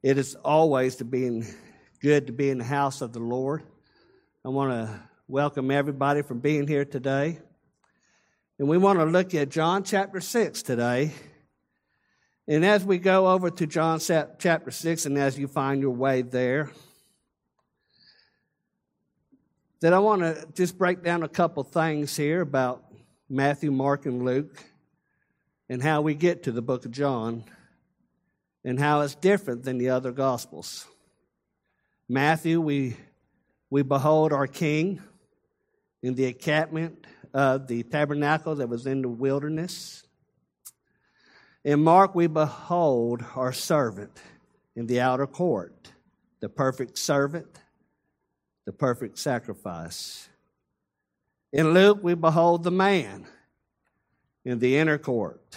It is always to be in, good to be in the house of the Lord. I want to welcome everybody for being here today. And we want to look at John chapter 6 today. And as we go over to John chapter 6, and as you find your way there, that I want to just break down a couple things here about Matthew, Mark, and Luke, and how we get to the book of John, and how it's different than the other gospels. Matthew, we, we behold our King in the encampment of the tabernacle that was in the wilderness. In Mark, we behold our servant in the outer court, the perfect servant, the perfect sacrifice. In Luke, we behold the man in the inner court,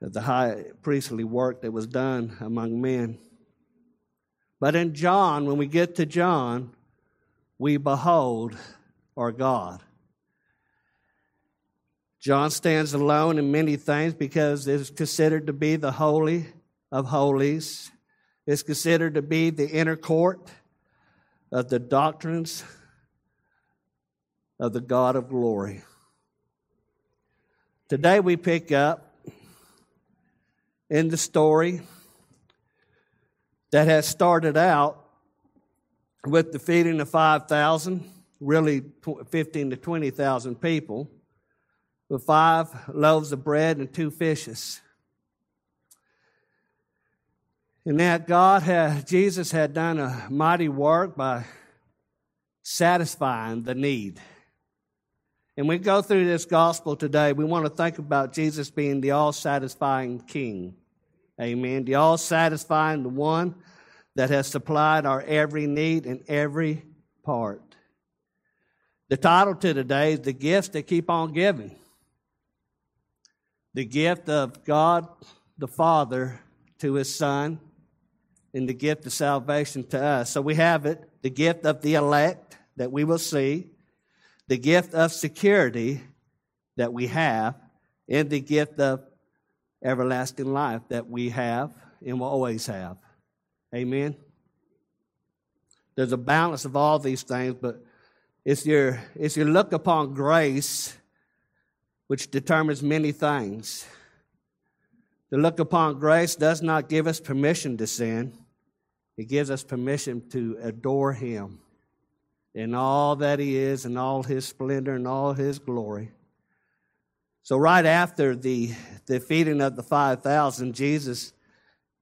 the high priestly work that was done among men. But in John, when we get to John, we behold our God. John stands alone in many things because it's considered to be the Holy of Holies. It's considered to be the inner court of the doctrines of the God of glory. Today we pick up in the story that has started out with the feeding of 5,000, really 15 to 20,000 people, with five loaves of bread and two fishes. And that God had, Jesus had done a mighty work by satisfying the need. And we go through this gospel today, we want to think about Jesus being the all satisfying King. Amen. The all satisfying, the one that has supplied our every need in every part. The title to today is The Gifts That Keep On Giving. The gift of God the Father to His Son, and the gift of salvation to us. So we have it the gift of the elect that we will see, the gift of security that we have, and the gift of everlasting life that we have and will always have. Amen. There's a balance of all these things, but it's your, it's your look upon grace which determines many things. The look upon grace does not give us permission to sin, it gives us permission to adore Him in all that He is, and all His splendor, and all His glory. So, right after the, the feeding of the 5,000, Jesus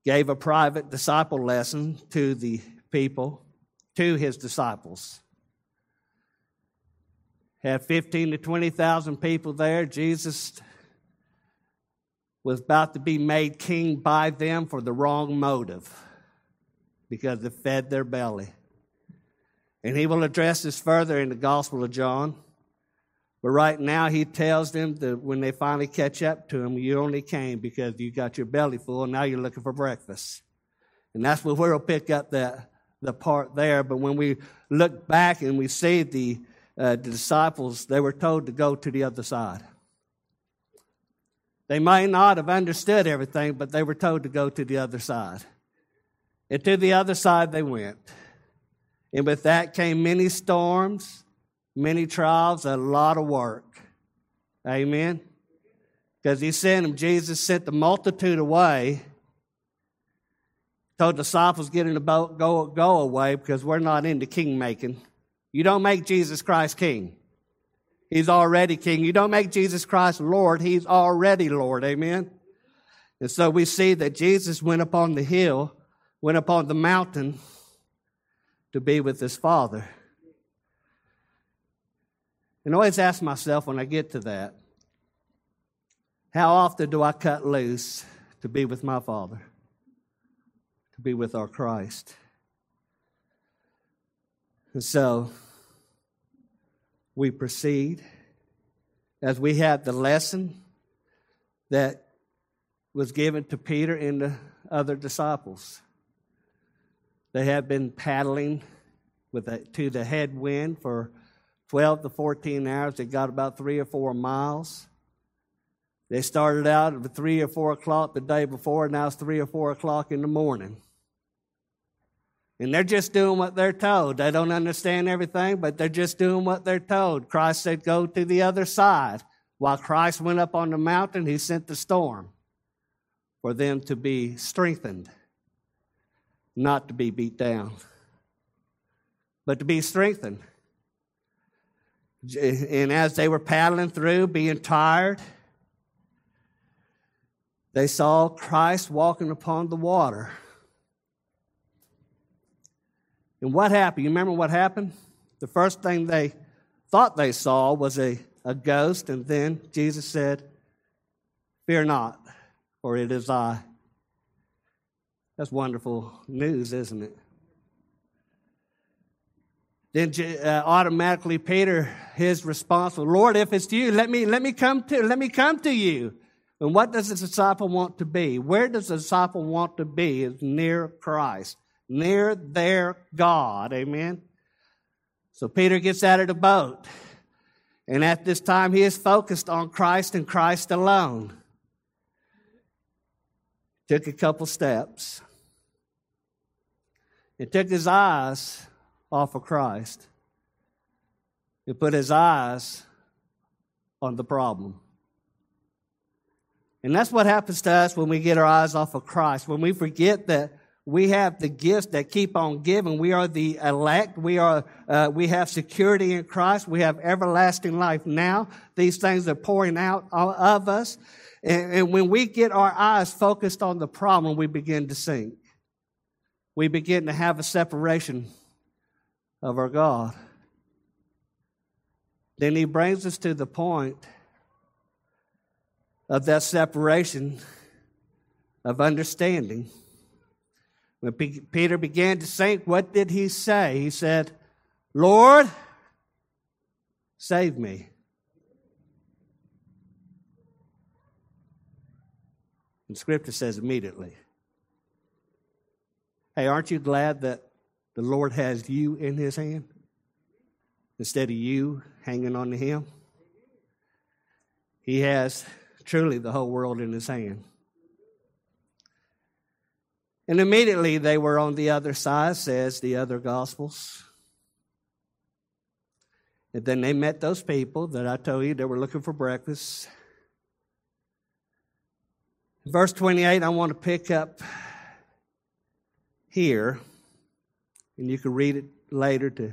gave a private disciple lesson to the people, to his disciples. Had 15 to 20,000 people there. Jesus was about to be made king by them for the wrong motive because it fed their belly. And he will address this further in the Gospel of John. But right now, he tells them that when they finally catch up to him, you only came because you got your belly full, and now you're looking for breakfast. And that's where we'll pick up that, the part there. But when we look back and we see the, uh, the disciples, they were told to go to the other side. They might not have understood everything, but they were told to go to the other side. And to the other side they went. And with that came many storms, many trials, a lot of work. Amen. Because he sent them, Jesus sent the multitude away, told disciples, get in the boat, go, go away, because we're not into king making. You don't make Jesus Christ king. He's already king. You don't make Jesus Christ Lord. He's already Lord. Amen. And so we see that Jesus went upon the hill, went upon the mountain to be with his Father. And I always ask myself when I get to that, how often do I cut loose to be with my Father, to be with our Christ? And so we proceed as we have the lesson that was given to Peter and the other disciples. They have been paddling with a, to the headwind for 12 to 14 hours. They got about three or four miles. They started out at three or four o'clock the day before, now it's three or four o'clock in the morning. And they're just doing what they're told. They don't understand everything, but they're just doing what they're told. Christ said, Go to the other side. While Christ went up on the mountain, he sent the storm for them to be strengthened, not to be beat down, but to be strengthened. And as they were paddling through, being tired, they saw Christ walking upon the water. And what happened? You remember what happened? The first thing they thought they saw was a, a ghost, and then Jesus said, Fear not, for it is I. That's wonderful news, isn't it? Then uh, automatically Peter, his response Lord, if it's you, let me, let me come to, let me come to you. And what does the disciple want to be? Where does the disciple want to be? Is near Christ, near their God. Amen. So Peter gets out of the boat. And at this time, he is focused on Christ and Christ alone. Took a couple steps. He took his eyes off of Christ. He put his eyes on the problem. And that's what happens to us when we get our eyes off of Christ, when we forget that we have the gifts that keep on giving. We are the elect. We are, uh, we have security in Christ. We have everlasting life now. These things are pouring out of us. And, and when we get our eyes focused on the problem, we begin to sink. We begin to have a separation of our God. Then he brings us to the point of that separation of understanding. When P- Peter began to sink, what did he say? He said, Lord, save me. And scripture says immediately. Hey, aren't you glad that the Lord has you in his hand instead of you hanging on to him? He has truly the whole world in his hand. And immediately they were on the other side, says the other Gospels. And then they met those people that I told you they were looking for breakfast. Verse 28, I want to pick up here, and you can read it later to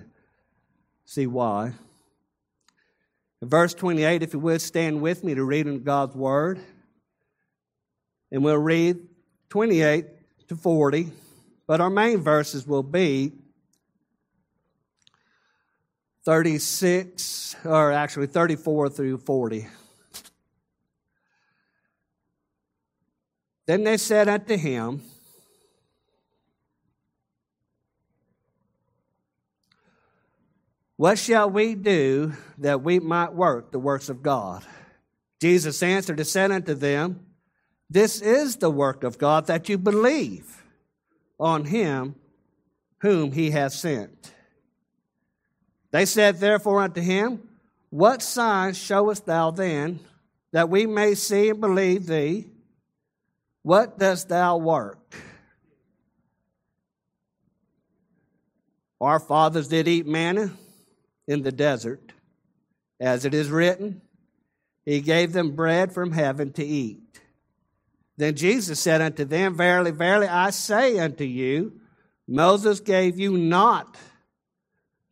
see why. In verse 28, if you would stand with me to read in God's Word. And we'll read 28 to 40, but our main verses will be 36, or actually 34 through 40. Then they said unto him, What shall we do that we might work the works of God? Jesus answered and said unto them, This is the work of God, that you believe on him whom he hath sent. They said therefore unto him, What sign showest thou then, that we may see and believe thee? What dost thou work? Our fathers did eat manna in the desert. As it is written, He gave them bread from heaven to eat. Then Jesus said unto them, Verily, verily, I say unto you, Moses gave you not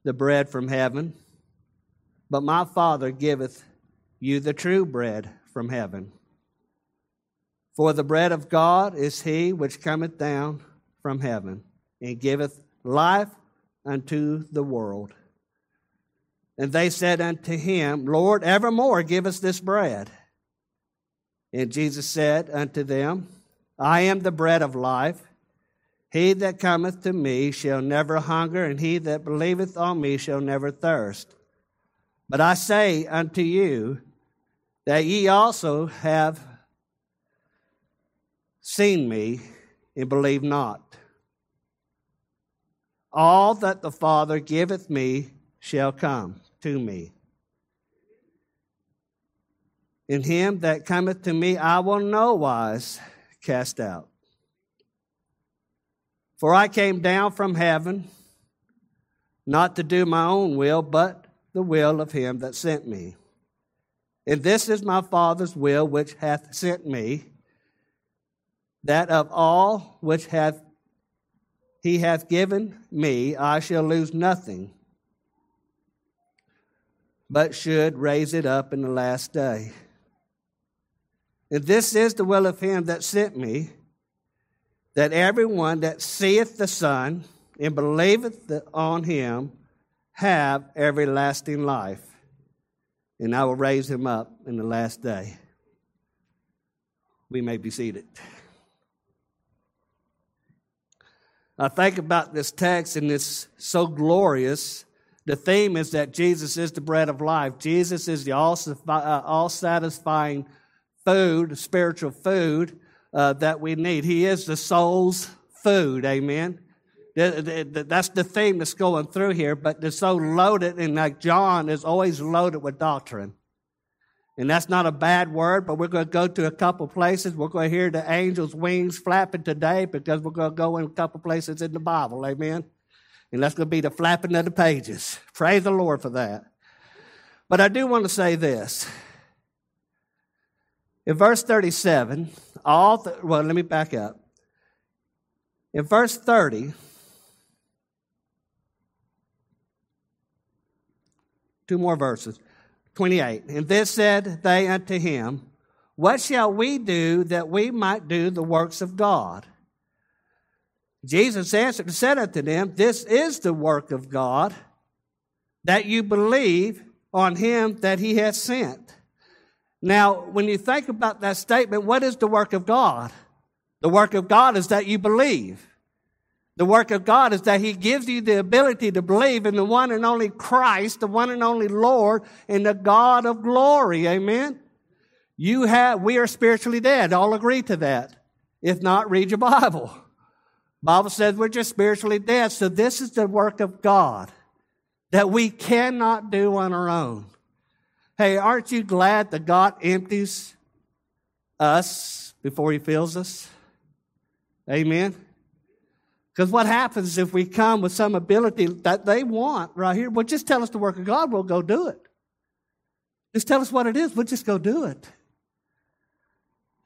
the bread from heaven, but my Father giveth you the true bread from heaven. For the bread of God is he which cometh down from heaven, and giveth life unto the world. And they said unto him, Lord, evermore give us this bread. And Jesus said unto them, I am the bread of life. He that cometh to me shall never hunger, and he that believeth on me shall never thirst. But I say unto you that ye also have seen me and believe not. All that the Father giveth me shall come to me. In him that cometh to me I will no wise cast out. For I came down from heaven not to do my own will, but the will of him that sent me. And this is my Father's will which hath sent me, that of all which hath he hath given me, I shall lose nothing, but should raise it up in the last day. And this is the will of him that sent me, that everyone that seeth the Son and believeth on him have everlasting life, and I will raise him up in the last day. We may be seated. I think about this text and it's so glorious. The theme is that Jesus is the bread of life. Jesus is the all, uh, satisfying food, spiritual food uh, that we need. He is the soul's food. Amen. That's the theme that's going through here, but they're so loaded, and like John is always loaded with doctrine. And that's not a bad word, but we're going to go to a couple places. We're going to hear the angel's wings flapping today because we're going to go in a couple places in the Bible. Amen. And that's going to be the flapping of the pages. Praise the Lord for that. But I do want to say this. In verse 37, all, th- well, let me back up. In verse 30, two more verses. 28. And this said they unto him, What shall we do that we might do the works of God? Jesus answered and said unto them, This is the work of God, that you believe on him that he has sent. Now, when you think about that statement, what is the work of God? The work of God is that you believe. The work of God is that He gives you the ability to believe in the one and only Christ, the one and only Lord, and the God of glory. Amen. You have, we are spiritually dead. All agree to that. If not, read your Bible. Bible says we're just spiritually dead. So this is the work of God that we cannot do on our own. Hey, aren't you glad that God empties us before He fills us? Amen. Because what happens if we come with some ability that they want right here? Well, just tell us the work of God, we'll go do it. Just tell us what it is, we'll just go do it.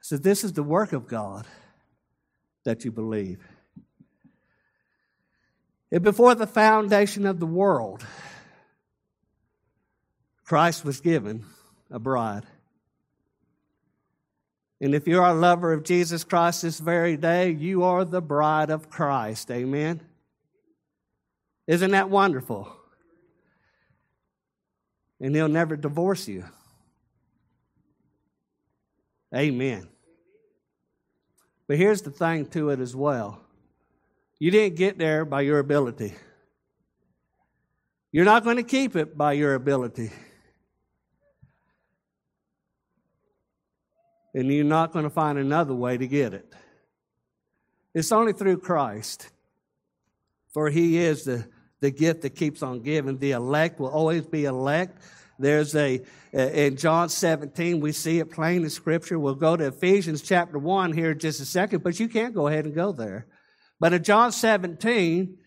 So, this is the work of God that you believe. And before the foundation of the world, Christ was given a bride. And if you're a lover of Jesus Christ this very day, you are the bride of Christ. Amen. Isn't that wonderful? And he'll never divorce you. Amen. But here's the thing to it as well you didn't get there by your ability, you're not going to keep it by your ability. and you're not going to find another way to get it. It's only through Christ. For he is the, the gift that keeps on giving. The elect will always be elect. There's a, in John 17, we see it plain in Scripture. We'll go to Ephesians chapter 1 here in just a second, but you can't go ahead and go there. But in John 17,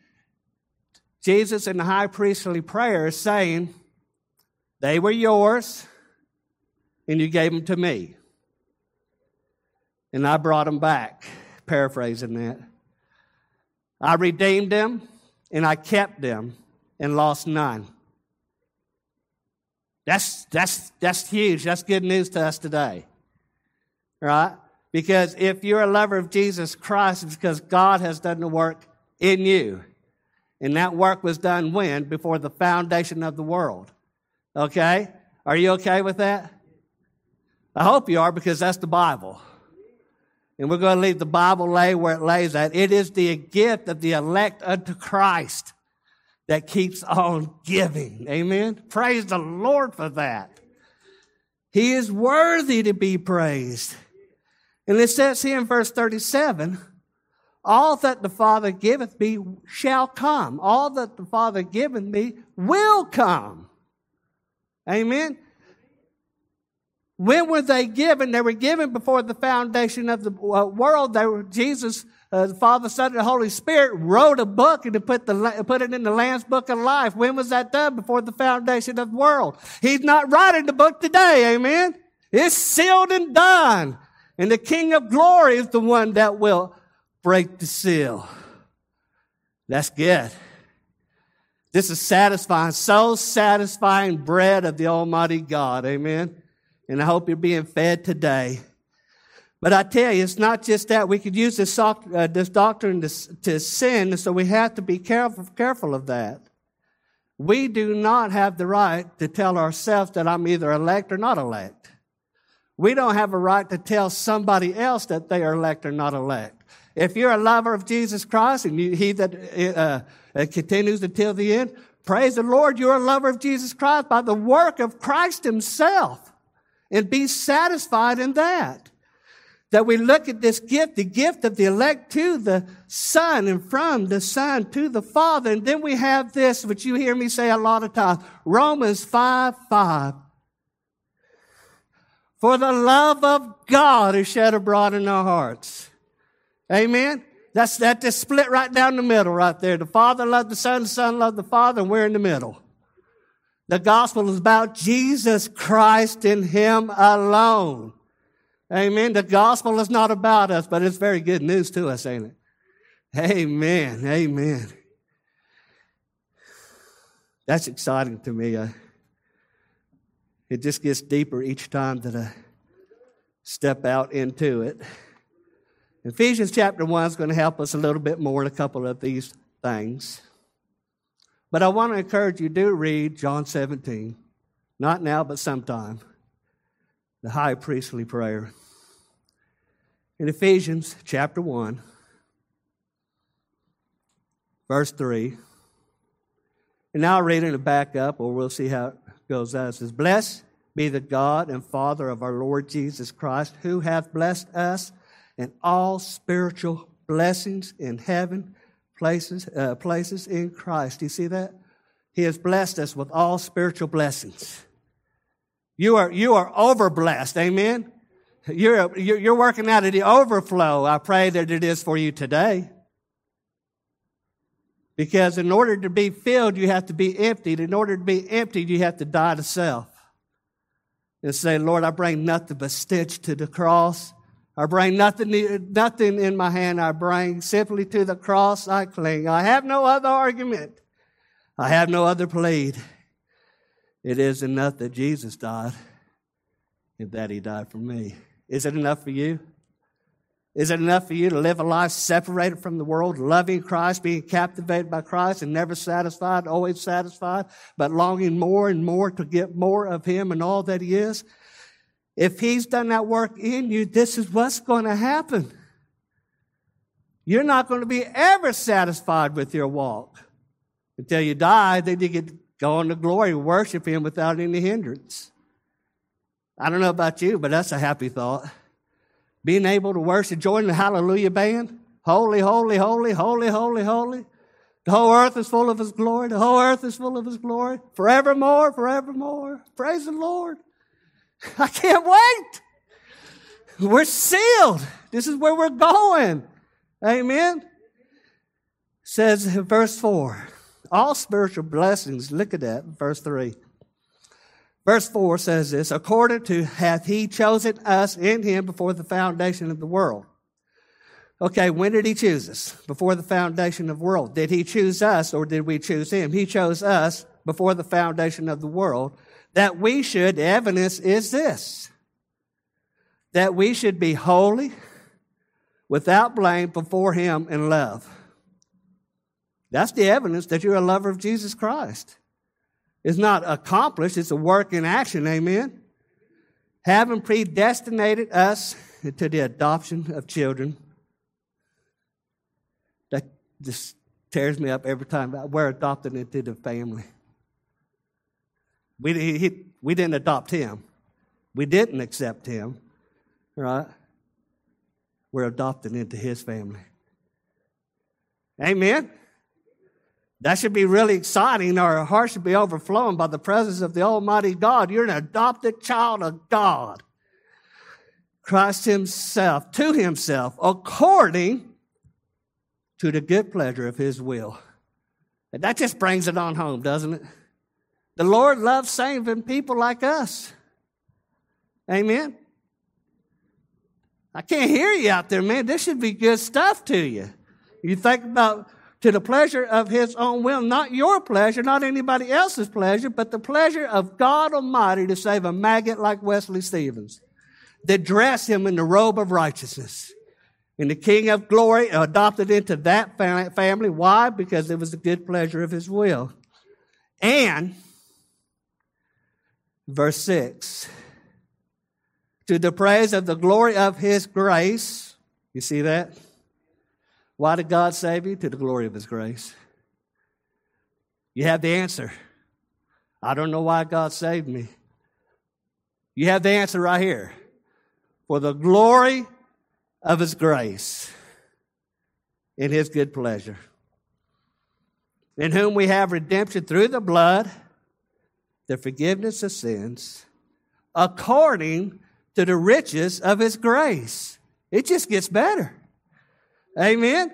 Jesus in the high priestly prayer is saying, They were yours, and you gave them to me and I brought them back. Paraphrasing that. I redeemed them and I kept them and lost none. That's, that's, that's huge. That's good news to us today. Right? Because if you're a lover of Jesus Christ, it's because God has done the work in you. And that work was done when? Before the foundation of the world. Okay? Are you okay with that? I hope you are because that's the Bible. And we're going to leave the Bible lay where it lays at. It is the gift of the elect unto Christ that keeps on giving. Amen. Praise the Lord for that. He is worthy to be praised. And it says here in verse 37, all that the Father giveth me shall come. All that the Father giveth me will come. Amen. When were they given? They were given before the foundation of the uh, world. They were, Jesus, uh, the Father, Son, and the Holy Spirit wrote a book and put, the, put it in the Lamb's Book of Life. When was that done? Before the foundation of the world. He's not writing the book today. Amen. It's sealed and done. And the King of glory is the one that will break the seal. That's good. This is satisfying, so satisfying bread of the Almighty God. Amen. And I hope you're being fed today. But I tell you, it's not just that. We could use this, uh, this doctrine to, to sin, so we have to be careful, careful of that. We do not have the right to tell ourselves that I'm either elect or not elect. We don't have a right to tell somebody else that they are elect or not elect. If you're a lover of Jesus Christ and you, he that uh, uh, continues until the end, praise the Lord, you're a lover of Jesus Christ by the work of Christ himself and be satisfied in that. That we look at this gift, the gift of the elect to the Son and from the Son to the Father. And then we have this, which you hear me say a lot of times, Romans 5, 5. For the love of God is shed abroad in our hearts. Amen. That's that just split right down the middle right there. The Father loved the Son, the Son loved the Father, and we're in the middle. The gospel is about Jesus Christ and Him alone. Amen. The gospel is not about us, but it's very good news to us, ain't it? Amen. Amen. That's exciting to me. It just gets deeper each time that I step out into it. Ephesians chapter 1 is going to help us a little bit more in a couple of these things. But I want to encourage you do read John 17. Not now, but sometime. The high priestly prayer. In Ephesians chapter 1, verse 3. And now I'll read it back up, or we'll see how goes. It says, Blessed be the God and Father of our Lord Jesus Christ, who hath blessed us in all spiritual blessings in heaven places, uh, places in Christ. Do you see that? He has blessed us with all spiritual blessings. You are, you are over blessed. Amen. You're, you're working out of the overflow. I pray that it is for you today. Because in order to be filled, you have to be emptied. In order to be emptied, you have to die to self. And say, Lord, I bring nothing but stench to the cross. I bring nothing, nothing in my hand. I bring simply to the cross I cling. I have no other argument. I have no other plead. It is enough that Jesus died and that he died for me. Is it enough for you? Is it enough for you to live a life separated from the world, loving Christ, being captivated by Christ and never satisfied, always satisfied, but longing more and more to get more of Him and all that He is? If He's done that work in you, this is what's going to happen. You're not going to be ever satisfied with your walk until you die. Then you get go on to glory, worship Him without any hindrance. I don't know about you, but that's a happy thought. Being able to worship, join the Hallelujah band. Holy, holy, holy, holy, holy, holy. The whole earth is full of His glory. The whole earth is full of His glory. Forevermore, forevermore. Praise the Lord. I can't wait. We're sealed. This is where we're going. Amen. Says verse 4 all spiritual blessings. Look at that, verse 3. Verse 4 says this according to hath he chosen us in him before the foundation of the world. Okay, when did he choose us? Before the foundation of the world. Did he choose us or did we choose him? He chose us before the foundation of the world that we should, evidence is this, that we should be holy, without blame before Him in love. That's the evidence that you're a lover of Jesus Christ. It's not accomplished, it's a work in action, amen? Having predestinated us to the adoption of children. That just tears me up every time. We're adopted into the family. We, he, we didn't adopt him. We didn't accept him, right? We're adopted into his family. Amen. That should be really exciting. Our hearts should be overflowing by the presence of the Almighty God. You're an adopted child of God. Christ himself to himself according to the good pleasure of his will. And that just brings it on home, doesn't it? The Lord loves saving people like us. Amen. I can't hear you out there, man. This should be good stuff to you. You think about to the pleasure of his own will, not your pleasure, not anybody else's pleasure, but the pleasure of God Almighty to save a maggot like Wesley Stevens, that dress him in the robe of righteousness. And the King of glory adopted into that family. Why? Because it was the good pleasure of his will. And, verse 6, to the praise of the glory of his grace. You see that? Why did God save you? To the glory of His grace. You have the answer. I don't know why God saved me. You have the answer right here. For the glory of His grace in His good pleasure. In whom we have redemption through the blood, the forgiveness of sins, according to the riches of His grace. It just gets better. Amen.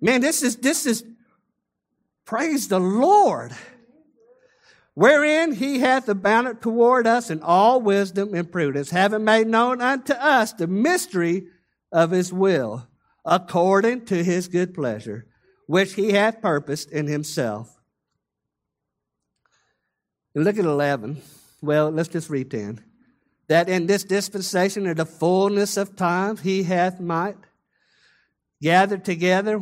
Man, this is, this is, praise the Lord. Wherein he hath abounded toward us in all wisdom and prudence, having made known unto us the mystery of his will, according to his good pleasure, which he hath purposed in himself. And look at 11. Well, let's just read 10. That in this dispensation of the fullness of times he hath might gathered together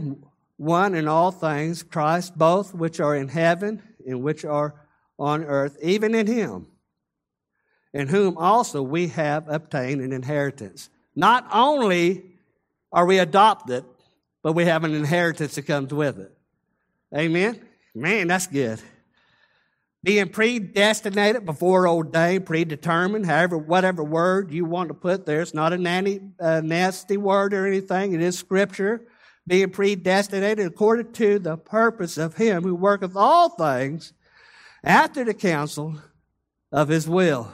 one in all things, Christ, both which are in heaven and which are on earth, even in him, in whom also we have obtained an inheritance. Not only are we adopted, but we have an inheritance that comes with it. Amen? Man, that's good. Being predestinated before ordained, predetermined, however, whatever word you want to put there. It's not a nanny, uh, nasty word or anything. It is scripture. Being predestinated according to the purpose of Him who worketh all things after the counsel of His will.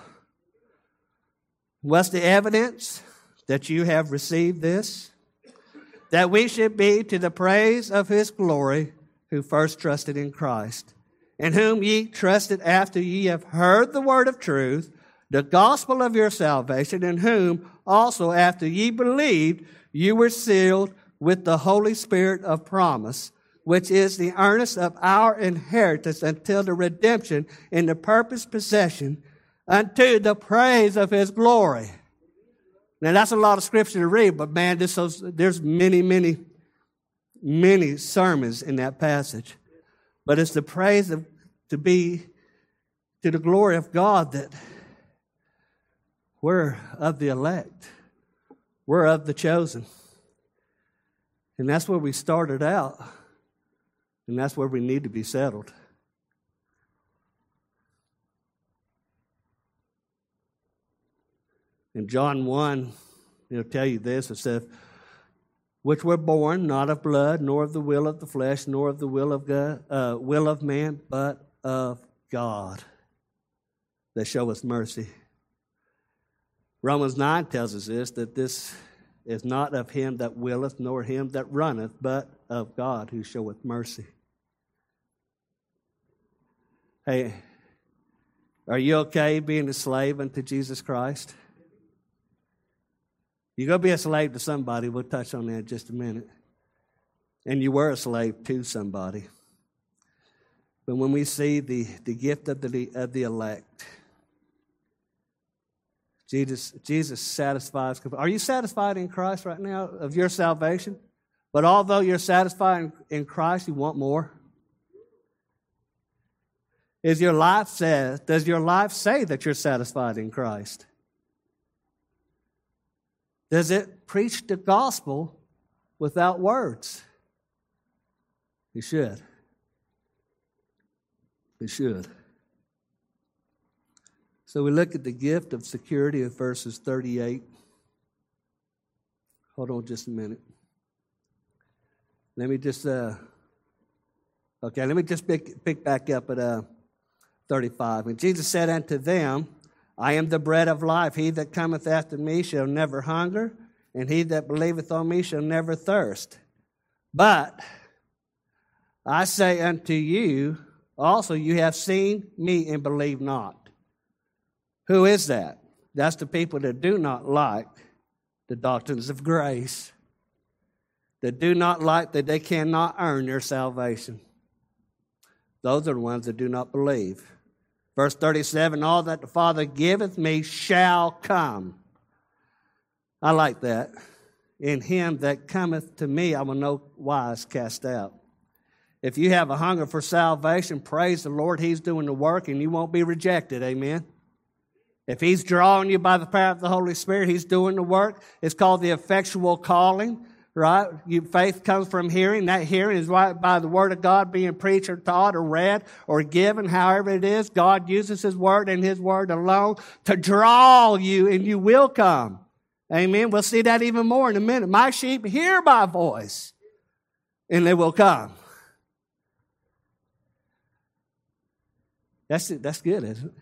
What's the evidence that you have received this? That we should be to the praise of His glory who first trusted in Christ in whom ye trusted after ye have heard the word of truth, the gospel of your salvation, in whom also after ye believed, you were sealed with the Holy Spirit of promise, which is the earnest of our inheritance until the redemption in the purpose possession unto the praise of his glory. Now that's a lot of scripture to read, but man, this, there's many, many, many sermons in that passage. But it's the praise of to be to the glory of God that we're of the elect, we're of the chosen. And that's where we started out, and that's where we need to be settled. In John 1, it'll tell you this it says, which were born not of blood, nor of the will of the flesh, nor of the will of God, uh, will of man, but of God that show us mercy. Romans 9 tells us this that this is not of him that willeth, nor him that runneth, but of God who showeth mercy. Hey, are you okay being a slave unto Jesus Christ? You're going to be a slave to somebody. We'll touch on that in just a minute. And you were a slave to somebody. But when we see the, the gift of the, of the elect, Jesus, Jesus satisfies. Are you satisfied in Christ right now of your salvation? But although you're satisfied in Christ, you want more. Is your life says, does your life say that you're satisfied in Christ? Does it preach the gospel without words? You should. They should. So we look at the gift of security of verses 38. Hold on just a minute. Let me just, uh, okay, let me just pick, pick back up at uh, 35. And Jesus said unto them, I am the bread of life. He that cometh after me shall never hunger, and he that believeth on me shall never thirst. But I say unto you, also you have seen me and believe not. Who is that? That's the people that do not like the doctrines of grace, that do not like that they cannot earn their salvation. Those are the ones that do not believe. Verse 37 All that the Father giveth me shall come. I like that. In him that cometh to me, I will no wise cast out. If you have a hunger for salvation, praise the Lord. He's doing the work and you won't be rejected. Amen. If He's drawing you by the power of the Holy Spirit, He's doing the work. It's called the effectual calling, right? You, faith comes from hearing. That hearing is right by the Word of God being preached or taught or read or given, however it is. God uses His Word and His Word alone to draw you and you will come. Amen. We'll see that even more in a minute. My sheep hear my voice and they will come. That's, that's good, isn't it?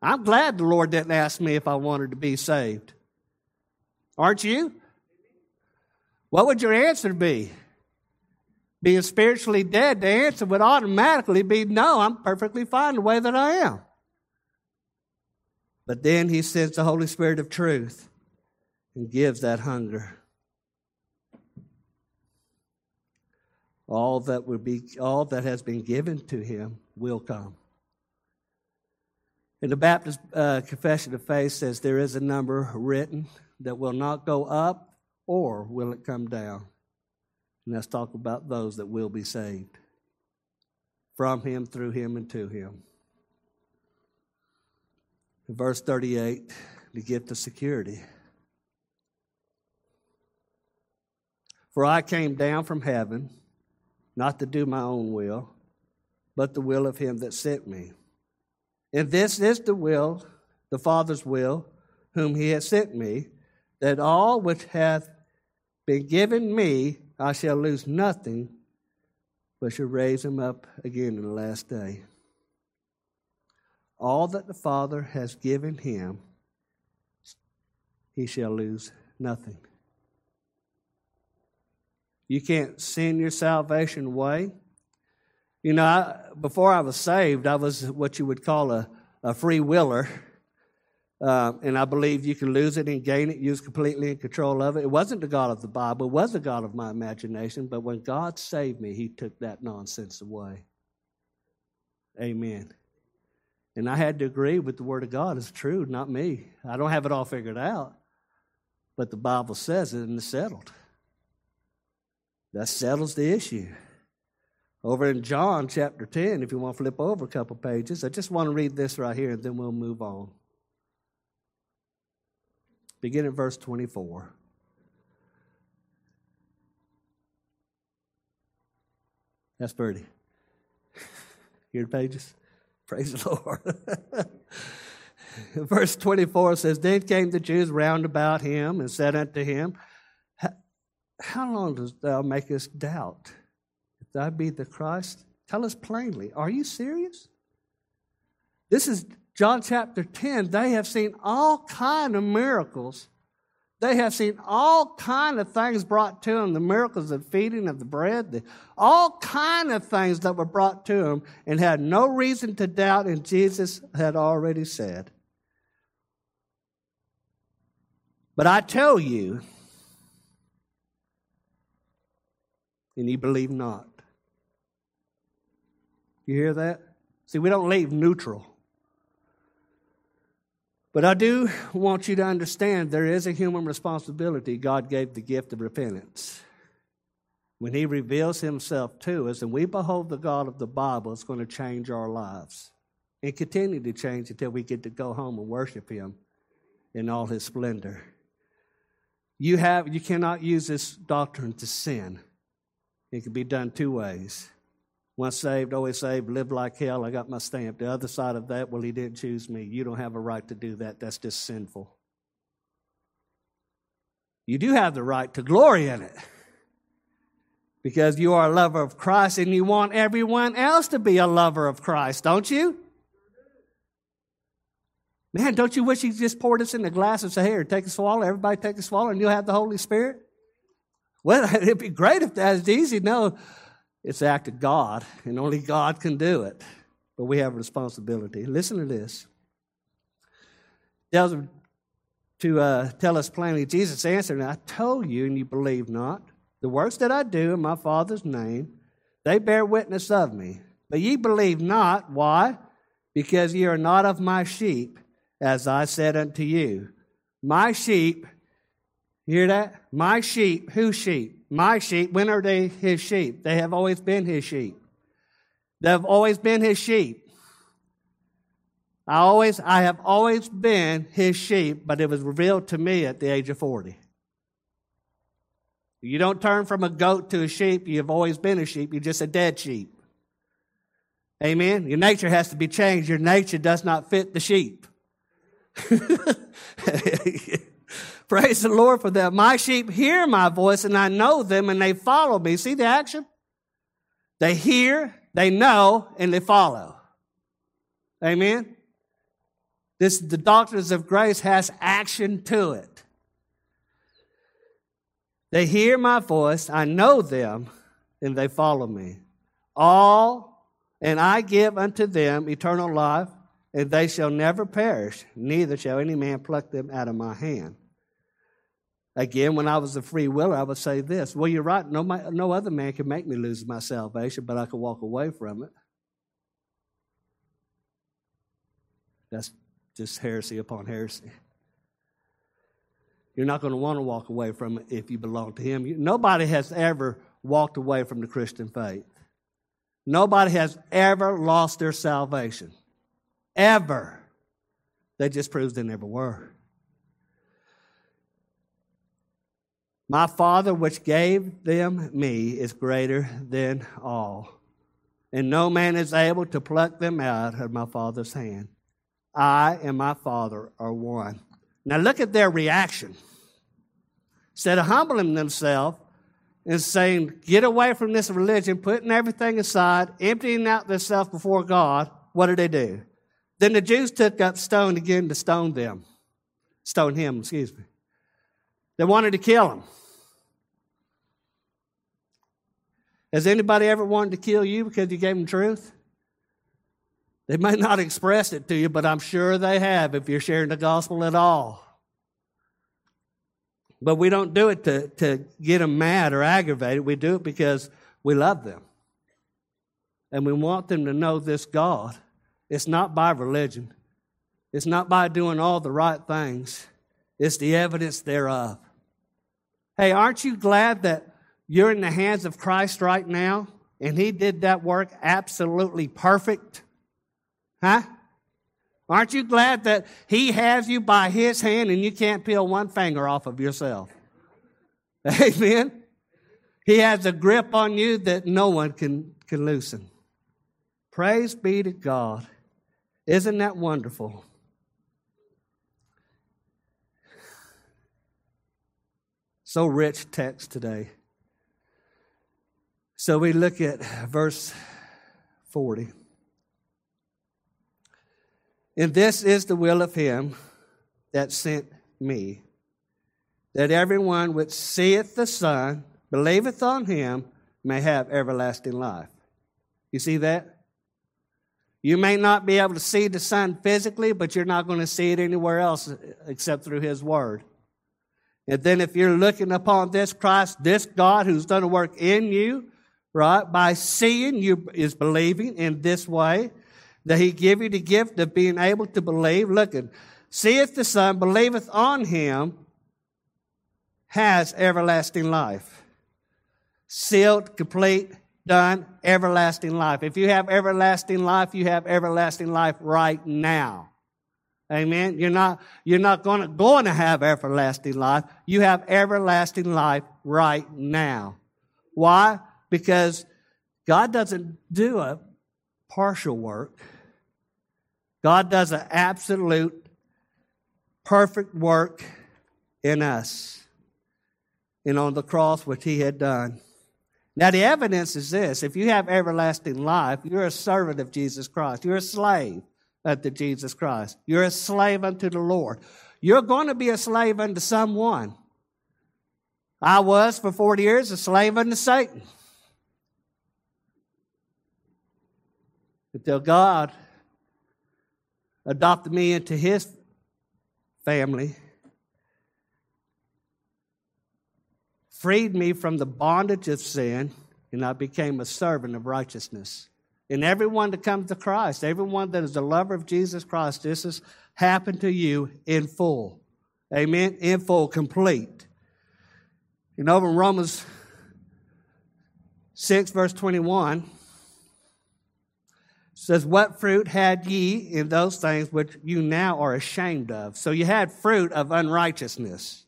I'm glad the Lord didn't ask me if I wanted to be saved. Aren't you? What would your answer be? Being spiritually dead, the answer would automatically be no, I'm perfectly fine the way that I am. But then he sends the Holy Spirit of truth and gives that hunger. All that would be all that has been given to him will come. And the Baptist uh, Confession of Faith says there is a number written that will not go up or will it come down. And let's talk about those that will be saved from him, through him, and to him. In verse 38, the gift of security. For I came down from heaven, not to do my own will, but the will of him that sent me. And this is the will, the Father's will, whom he has sent me, that all which hath been given me, I shall lose nothing, but shall raise him up again in the last day. All that the Father has given him, he shall lose nothing. You can't send your salvation away. You know, I, before I was saved, I was what you would call a, a free willer. Uh, and I believe you can lose it and gain it, use completely in control of it. It wasn't the God of the Bible, it was the God of my imagination. But when God saved me, He took that nonsense away. Amen. And I had to agree with the Word of God. It's true, not me. I don't have it all figured out. But the Bible says it and it's settled. That settles the issue. Over in John chapter 10, if you want to flip over a couple pages, I just want to read this right here and then we'll move on. Begin at verse 24. That's pretty. Hear the pages? Praise the Lord. Verse 24 says, Then came the Jews round about him and said unto him, How long dost thou make us doubt? If thou be the Christ? Tell us plainly. Are you serious? This is John chapter 10. They have seen all kind of miracles. They have seen all kind of things brought to them, the miracles of feeding of the bread, the, all kind of things that were brought to them, and had no reason to doubt, and Jesus had already said. But I tell you, and you believe not. You hear that? See, we don't leave neutral. But I do want you to understand there is a human responsibility. God gave the gift of repentance. When He reveals Himself to us and we behold the God of the Bible, it's going to change our lives and continue to change until we get to go home and worship Him in all His splendor. You, have, you cannot use this doctrine to sin. It can be done two ways. Once saved, always saved, live like hell. I got my stamp. The other side of that, well, he didn't choose me. You don't have a right to do that. That's just sinful. You do have the right to glory in it because you are a lover of Christ and you want everyone else to be a lover of Christ, don't you? Man, don't you wish you just poured this in the glass and say, here, take a swallow, everybody take a swallow, and you'll have the Holy Spirit? Well, it'd be great if that's easy. No, it's the act of God, and only God can do it. But we have a responsibility. Listen to this. Tells to uh, tell us plainly, Jesus answered, I told you, and you believe not. The works that I do in my Father's name, they bear witness of me. But ye believe not. Why? Because ye are not of my sheep, as I said unto you. My sheep, hear that? My sheep, whose sheep? My sheep. When are they his sheep? They have always been his sheep. They have always been his sheep. I always, I have always been his sheep, but it was revealed to me at the age of 40. You don't turn from a goat to a sheep. You've always been a sheep. You're just a dead sheep. Amen. Your nature has to be changed. Your nature does not fit the sheep. Praise the Lord for that. My sheep hear my voice and I know them and they follow me. See the action? They hear, they know, and they follow. Amen. This, the doctrines of grace has action to it. They hear my voice, I know them, and they follow me. All, and I give unto them eternal life, and they shall never perish, neither shall any man pluck them out of my hand. Again, when I was a free willer, I would say this Well, you're right, no, my, no other man can make me lose my salvation, but I can walk away from it. That's just heresy upon heresy. You're not going to want to walk away from it if you belong to Him. Nobody has ever walked away from the Christian faith. Nobody has ever lost their salvation. Ever. That just proves they never were. My Father, which gave them me, is greater than all. And no man is able to pluck them out of my Father's hand. I and my Father are one. Now look at their reaction. Instead of humbling themselves and saying, Get away from this religion, putting everything aside, emptying out themselves before God, what did they do? Then the Jews took up stone again to stone them. Stone him, excuse me. They wanted to kill him. Has anybody ever wanted to kill you because you gave them truth? They may not express it to you, but I'm sure they have if you're sharing the gospel at all. But we don't do it to, to get them mad or aggravated. We do it because we love them. And we want them to know this God. It's not by religion, it's not by doing all the right things, it's the evidence thereof. Hey, aren't you glad that you're in the hands of Christ right now? And He did that work absolutely perfect. Huh? Aren't you glad that He has you by His hand and you can't peel one finger off of yourself? Amen. He has a grip on you that no one can, can loosen. Praise be to God. Isn't that wonderful? So rich text today. So we look at verse 40. And this is the will of him that sent me, that everyone which seeth the Son, believeth on him, may have everlasting life. You see that? You may not be able to see the Son physically, but you're not going to see it anywhere else except through His Word. And then if you're looking upon this Christ, this God who's done a work in you, right, by seeing you is believing in this way, that he give you the gift of being able to believe. Look at, seeth the Son, believeth on him, has everlasting life. Sealed, complete, done, everlasting life. If you have everlasting life, you have everlasting life right now. Amen. You're not, you're not to, going to have everlasting life. You have everlasting life right now. Why? Because God doesn't do a partial work. God does an absolute, perfect work in us and on the cross, which He had done. Now, the evidence is this if you have everlasting life, you're a servant of Jesus Christ, you're a slave unto Jesus Christ. You're a slave unto the Lord. You're going to be a slave unto someone. I was for 40 years a slave unto Satan. Until God adopted me into his family, freed me from the bondage of sin, and I became a servant of righteousness. And everyone that comes to Christ, everyone that is a lover of Jesus Christ, this has happened to you in full. Amen? In full, complete. You know, in Romans 6, verse 21, says, What fruit had ye in those things which you now are ashamed of? So you had fruit of unrighteousness.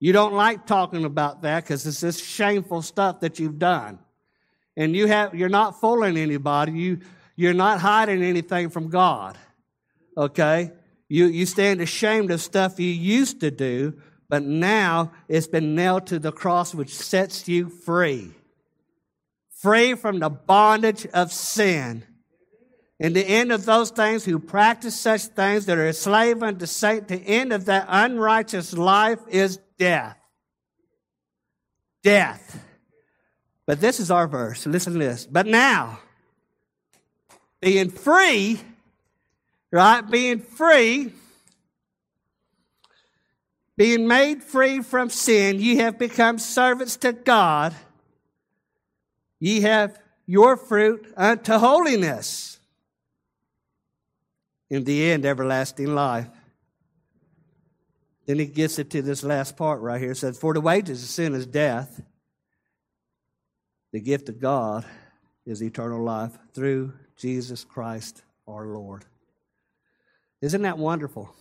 You don't like talking about that because it's this shameful stuff that you've done. And you have, you're not fooling anybody. You, you're not hiding anything from God. Okay? You, you stand ashamed of stuff you used to do, but now it's been nailed to the cross, which sets you free. Free from the bondage of sin. And the end of those things who practice such things that are a slave unto Satan, the end of that unrighteous life is death. Death. But this is our verse. Listen to this. But now, being free, right? Being free, being made free from sin, ye have become servants to God. Ye have your fruit unto holiness. In the end, everlasting life. Then he gets it to this last part right here. It says, For the wages of sin is death. The gift of God is eternal life through Jesus Christ our Lord. Isn't that wonderful?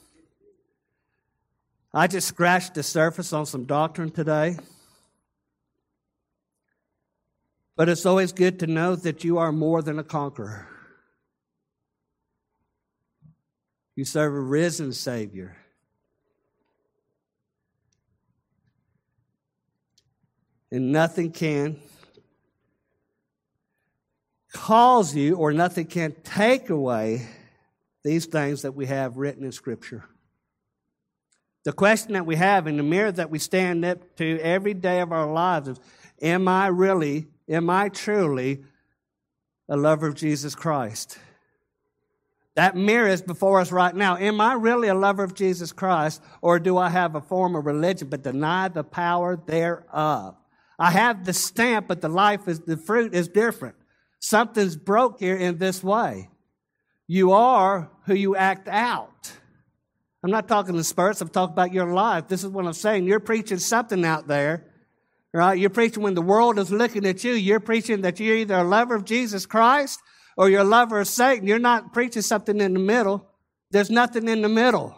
I just scratched the surface on some doctrine today. But it's always good to know that you are more than a conqueror. You serve a risen Savior. And nothing can cause you, or nothing can take away these things that we have written in Scripture. The question that we have in the mirror that we stand up to every day of our lives is Am I really, am I truly a lover of Jesus Christ? That mirror is before us right now. Am I really a lover of Jesus Christ, or do I have a form of religion but deny the power thereof? I have the stamp, but the life is, the fruit is different. Something's broke here in this way. You are who you act out. I'm not talking the spirits, I'm talking about your life. This is what I'm saying. You're preaching something out there, right? You're preaching when the world is looking at you, you're preaching that you're either a lover of Jesus Christ or you're a lover of Satan. You're not preaching something in the middle. There's nothing in the middle.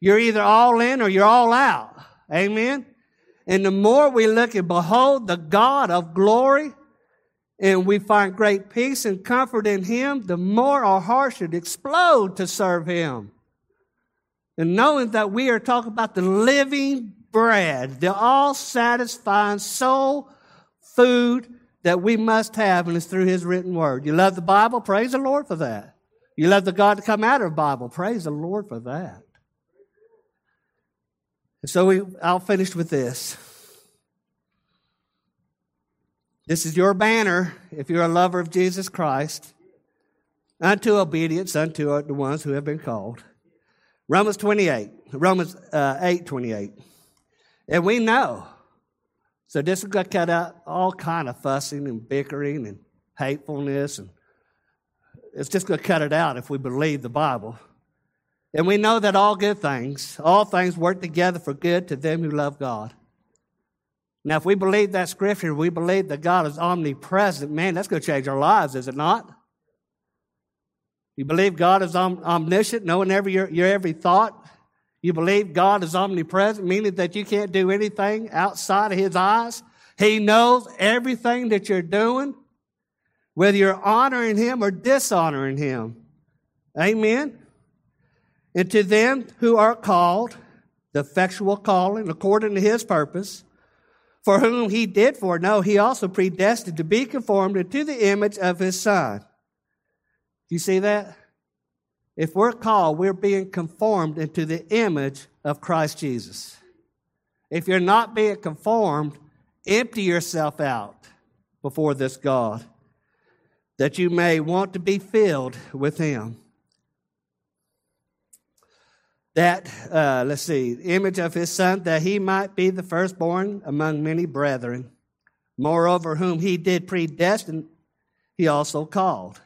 You're either all in or you're all out. Amen? And the more we look and behold the God of glory, and we find great peace and comfort in Him, the more our hearts should explode to serve Him. And knowing that we are talking about the living bread, the all satisfying soul food that we must have, and it's through His written word. You love the Bible? Praise the Lord for that. You love the God to come out of Bible? Praise the Lord for that. And so we, I'll finish with this. This is your banner if you're a lover of Jesus Christ, unto obedience unto the ones who have been called. Romans 28, Romans uh, 8 28. And we know. So this is going to cut out all kind of fussing and bickering and hatefulness. And it's just going to cut it out if we believe the Bible. And we know that all good things, all things work together for good to them who love God now, if we believe that scripture, we believe that God is omnipresent, man, that's going to change our lives, is it not? You believe God is om- omniscient, knowing every, your, your every thought? You believe God is omnipresent, meaning that you can't do anything outside of His eyes? He knows everything that you're doing, whether you're honoring Him or dishonoring Him. Amen? And to them who are called, the effectual calling according to His purpose, for whom he did foreknow, he also predestined to be conformed to the image of his son. Do you see that? If we're called, we're being conformed into the image of Christ Jesus. If you're not being conformed, empty yourself out before this God that you may want to be filled with Him. That, uh, let's see, image of His Son, that He might be the firstborn among many brethren. Moreover, whom He did predestine, He also called.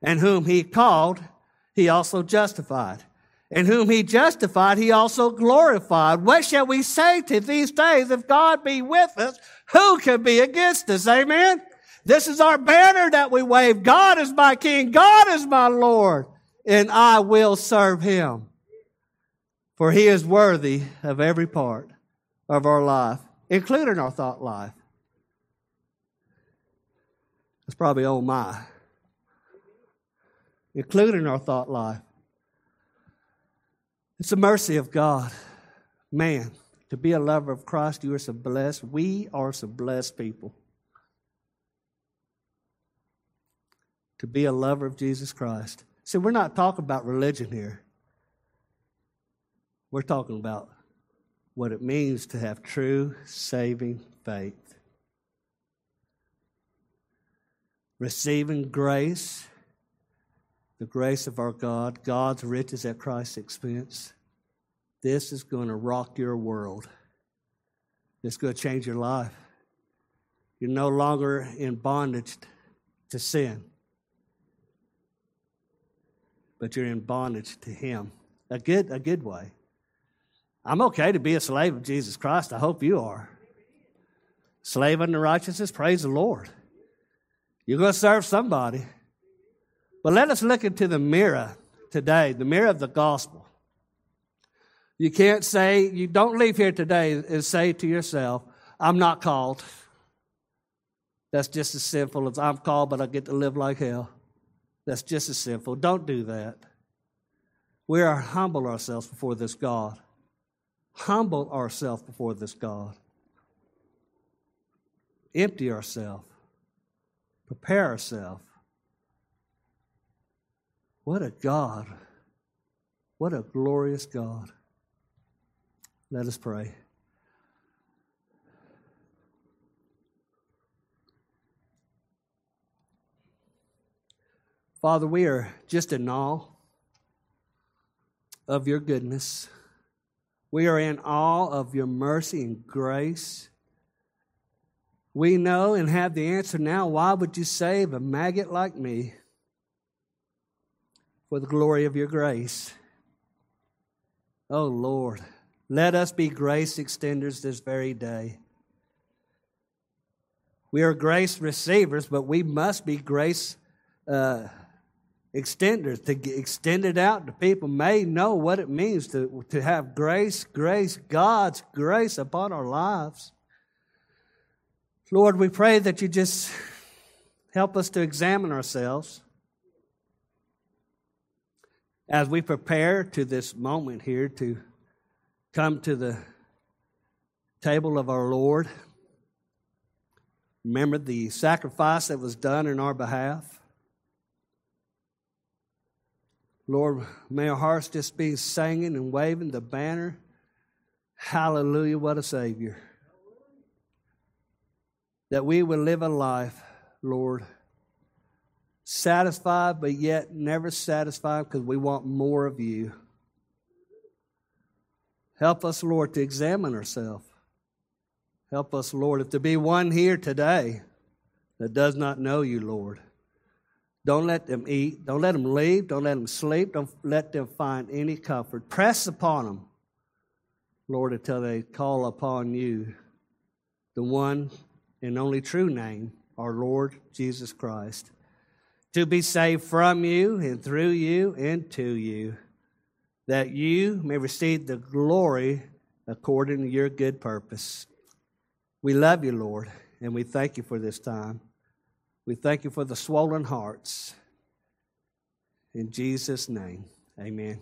And whom He called, He also justified. And whom He justified, He also glorified. What shall we say to these days? If God be with us, who can be against us? Amen? This is our banner that we wave. God is my King. God is my Lord. And I will serve him. For he is worthy of every part of our life, including our thought life. It's probably oh my. Including our thought life. It's the mercy of God. Man, to be a lover of Christ, you are so blessed. We are so blessed people. to be a lover of Jesus Christ. See, we're not talking about religion here. We're talking about what it means to have true saving faith. Receiving grace, the grace of our God, God's riches at Christ's expense. This is going to rock your world. It's going to change your life. You're no longer in bondage to sin but you're in bondage to Him. A good, a good way. I'm okay to be a slave of Jesus Christ. I hope you are. Slave unto righteousness, praise the Lord. You're going to serve somebody. But let us look into the mirror today, the mirror of the gospel. You can't say, you don't leave here today and say to yourself, I'm not called. That's just as sinful as I'm called, but I get to live like hell that's just as sinful. Don't do that. We are humble ourselves before this God. Humble ourselves before this God. Empty ourselves. Prepare ourselves. What a God. What a glorious God. Let us pray. Father, we are just in awe of your goodness. We are in awe of your mercy and grace. We know and have the answer now. Why would you save a maggot like me? For the glory of your grace. Oh Lord, let us be grace extenders this very day. We are grace receivers, but we must be grace uh, extenders to extend it out to people may know what it means to, to have grace, grace, God's grace upon our lives. Lord, we pray that you just help us to examine ourselves as we prepare to this moment here to come to the table of our Lord. Remember the sacrifice that was done in our behalf. Lord, may our hearts just be singing and waving the banner. Hallelujah, what a Savior. That we would live a life, Lord, satisfied, but yet never satisfied because we want more of you. Help us, Lord, to examine ourselves. Help us, Lord, if there be one here today that does not know you, Lord. Don't let them eat. Don't let them leave. Don't let them sleep. Don't let them find any comfort. Press upon them, Lord, until they call upon you, the one and only true name, our Lord Jesus Christ, to be saved from you and through you and to you, that you may receive the glory according to your good purpose. We love you, Lord, and we thank you for this time. We thank you for the swollen hearts. In Jesus' name, amen.